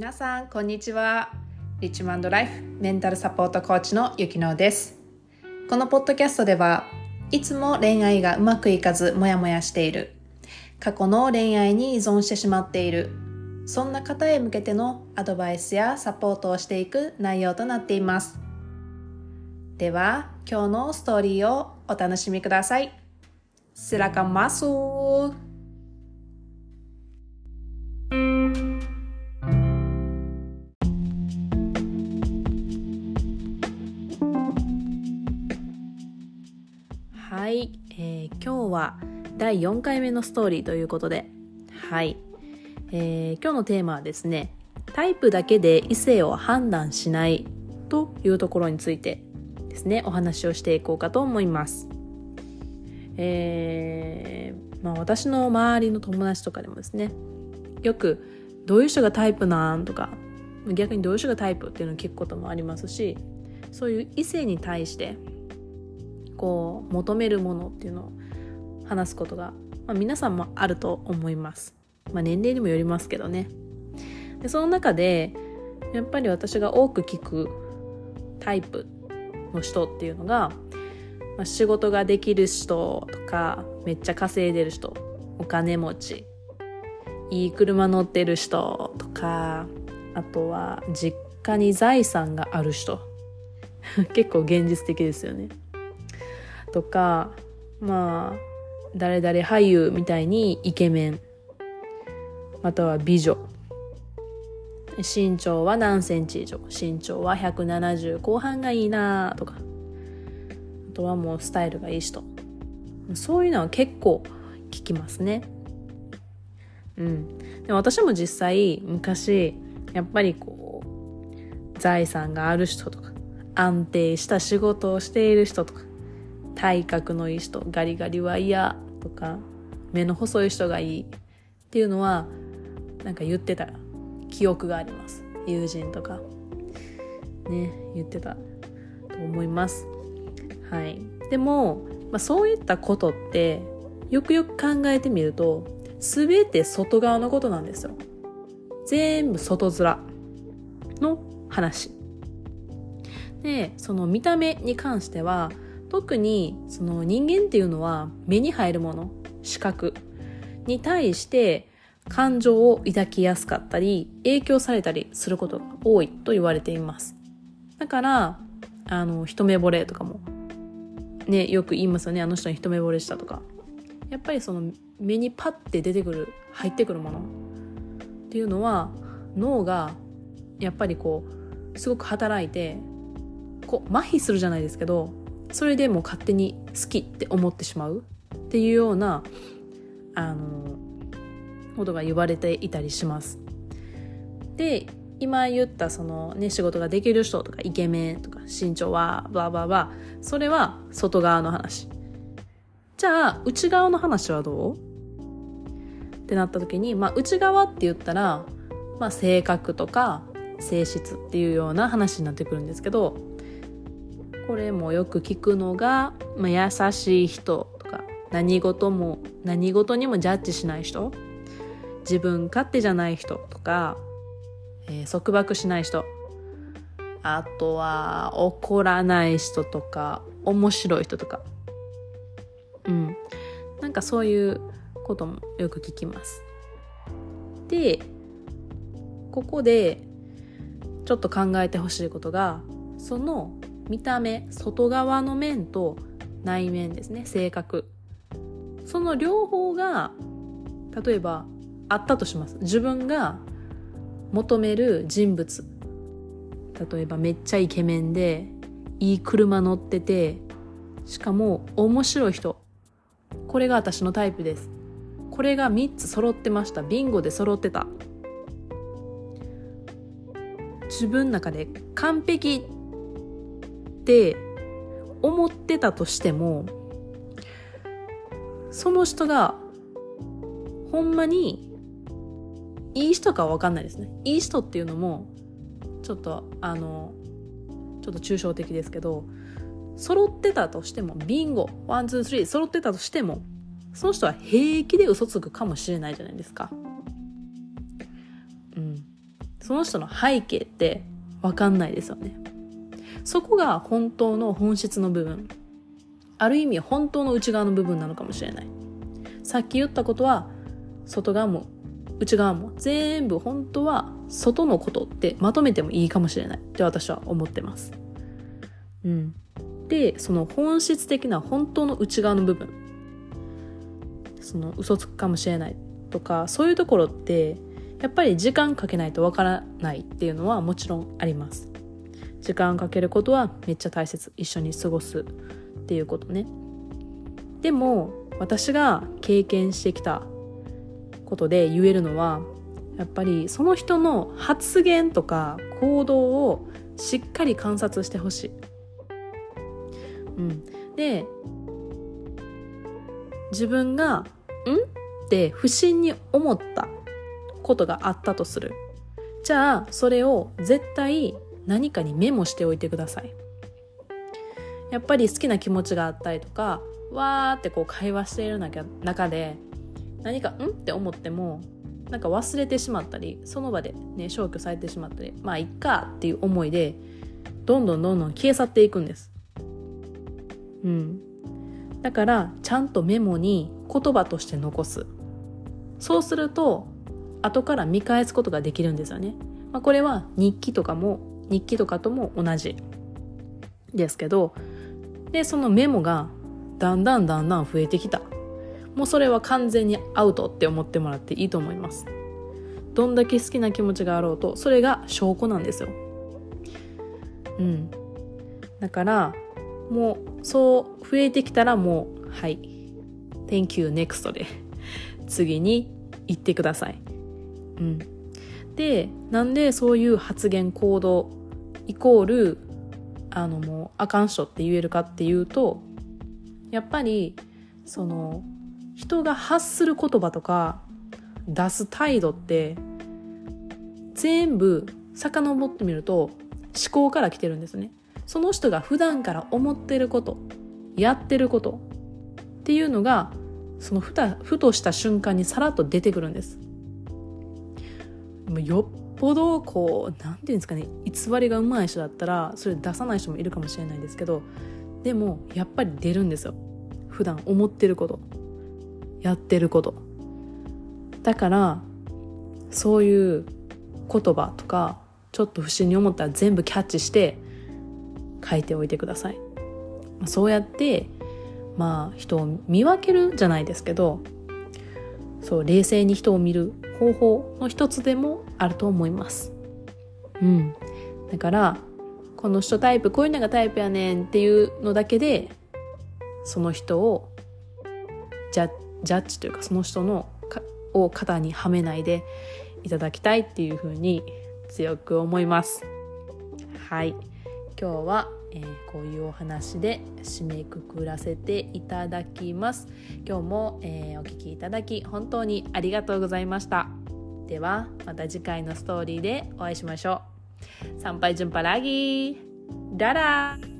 皆さんこんにちは。リッチマンドライフメンタルサポートコーチのゆきのです。このポッドキャストではいつも恋愛がうまくいかずモヤモヤしている。過去の恋愛に依存してしまっている。そんな方へ向けてのアドバイスやサポートをしていく内容となっています。では今日のストーリーをお楽しみください。Silakan masuk. Hai, はい、は第4回目のストーリーということで、はい、えー、今日のテーマはですね、タイプだけで異性を判断しないというところについてですね、お話をしていこうかと思います。えー、まあ、私の周りの友達とかでもですねよくどういう人がタイプなんとか逆にどういう人がタイプっていうのを聞くこともありますしそういう異性に対してこう求めるものっていうのを話すことが、まあ、皆さんもあると思います、まあ、年齢にもよりますけどね。でその中でやっぱり私が多く聞くタイプの人っていうのがまあ、仕事ができる人とかめっちゃ稼いでる人お金持ちいい車乗ってる人とかあとは実家に財産がある人。結構現実的ですよね。とかまあ誰々俳優みたいにイケメン。または美女。身長は何センチ以上。身長は170後半がいいなとか。あとはもうスタイルがいい人。そういうのは結構聞きますね。うん。でも私も実際昔やっぱりこう財産がある人とか安定した仕事をしている人とか体格のいい人ガリガリは嫌とか目の細い人がいいっていうのはなんか言ってた。記憶があります。友人とか。ね言ってたと思います。はい、でも、まあ、そういったことってよくよく考えてみると全て外側のことなんですよ。全部外面の話。でその見た目に関しては特にその人間っていうのは目に入るもの視覚に対して感情を抱きやすかったり影響されたりすることが多いと言われています。だからあの一目惚れとかもねよく言いますよね。あの人に一目惚れしたとか。やっぱりその目にパッて出てくる入ってくるもの。っていうのは脳がやっぱりこうすごく働いてこう麻痺するじゃないですけどそれでも勝手に好きって思ってしまう？っていうようなあのことが言われていたりします。で今言ったそのね仕事ができる人とかイケメンとか身長はバーバーバそれは外側の話。じゃあ内側の話はどう？ってなった時にまあ内側って言ったらまあ性格とか性質っていうような話になってくるんですけどこれもよく聞くのが、まあ、優しい人とか何事も何事にもジャッジしない人。自分勝手じゃない人とかえー、束縛しない人。あとは怒らない人とか面白い人とか。うん。なんかそういうこともよく聞きます。でここでちょっと考えてほしいことがその見た目外側の面と内面ですね性格。その両方が例えばあったとします。自分が求める人物。例えばめっちゃイケメンでいい車乗っててしかも面白い人。これが私のタイプです。これが3つ揃ってました。ビンゴで揃ってた。自分の中で完璧。って思ってたとしてもその人がほんまにいい人かは分かんないですねいい人っていうのもちょっとあのちょっと抽象的ですけど揃ってたとしてもビンゴワンツースリー揃ってたとしてもその人は平気で嘘つくかもしれないじゃないですか。うん、その人の背景ってわかんないですよね。そこが本当の本質の部分。ある意味本当の内側の部分なのかもしれない。さっき言ったことは外側も内側も全部本当は外のことってまとめてもいいかもしれないって私は思ってます。うん。で、その本質的な本当の内側の部分。その嘘つくかもしれないとか、そういうところってやっぱり時間かけないとわからないっていうのはもちろんあります。時間かけることはめっちゃ大切。一緒に過ごすっていうことね。でも私が経験してきたことで言えるのはやっぱりその人の発言とか行動をしっかり観察してほしい。うん、で自分が「ん?」って不審に思ったことがあったとする。じゃあそれを絶対何かにメモしておいてください。やっぱり好きな気持ちがあったりとかわーってこう会話している中で何か「ん?」って思ってもなんか忘れてしまったりその場でね消去されてしまったりまあいっかっていう思いでどんどんどんどん消え去っていくんです。うん。だからちゃんとメモに言葉として残す。そうすると後から見返すことができるんですよね。まあ、これは日記とかも日記とかとも同じですけどでそのメモがだんだんだんだん増えてきた。もうそれは完全にアウトって思ってもらっていいと思います。どんだけ好きな気持ちがあろうとそれが証拠なんですよ。うん。だからもうそう増えてきたらもうはい。Thank you next で次に行ってください。うん。でなんでそういう発言行動イコールあのもうあかん人って言えるかっていうとやっぱりその人が発する言葉とか出す態度って全部遡ってみると思考から来てるんですね。その人が普段から思ってることやってることっていうのがそのふたふとした瞬間にさらっと出てくるんです。よっぽどこう何て言うんですかね偽りが上手い人だったらそれ出さない人もいるかもしれないんですけどでもやっぱり出るんですよ普段思ってることやってることだからそういう言葉とかちょっと不審に思ったら全部キャッチして書いておいてくださいそうやってまあ人を見分けるじゃないですけどそう冷静に人を見る方法の一つでもあると思います。うん。だからこの人タイプこういうのがタイプやねんっていうのだけでその人をジャッジというかその人のを肩にはめないでいただきたいっていうふうに強く思います。はい。今日は、えー、こういうお話で締めくくらせていただきます。今日も、えー、お聴きいただき本当にありがとうございました。ではまた次回のストーリーでお会いしましょう。参拝順パラギー。ララ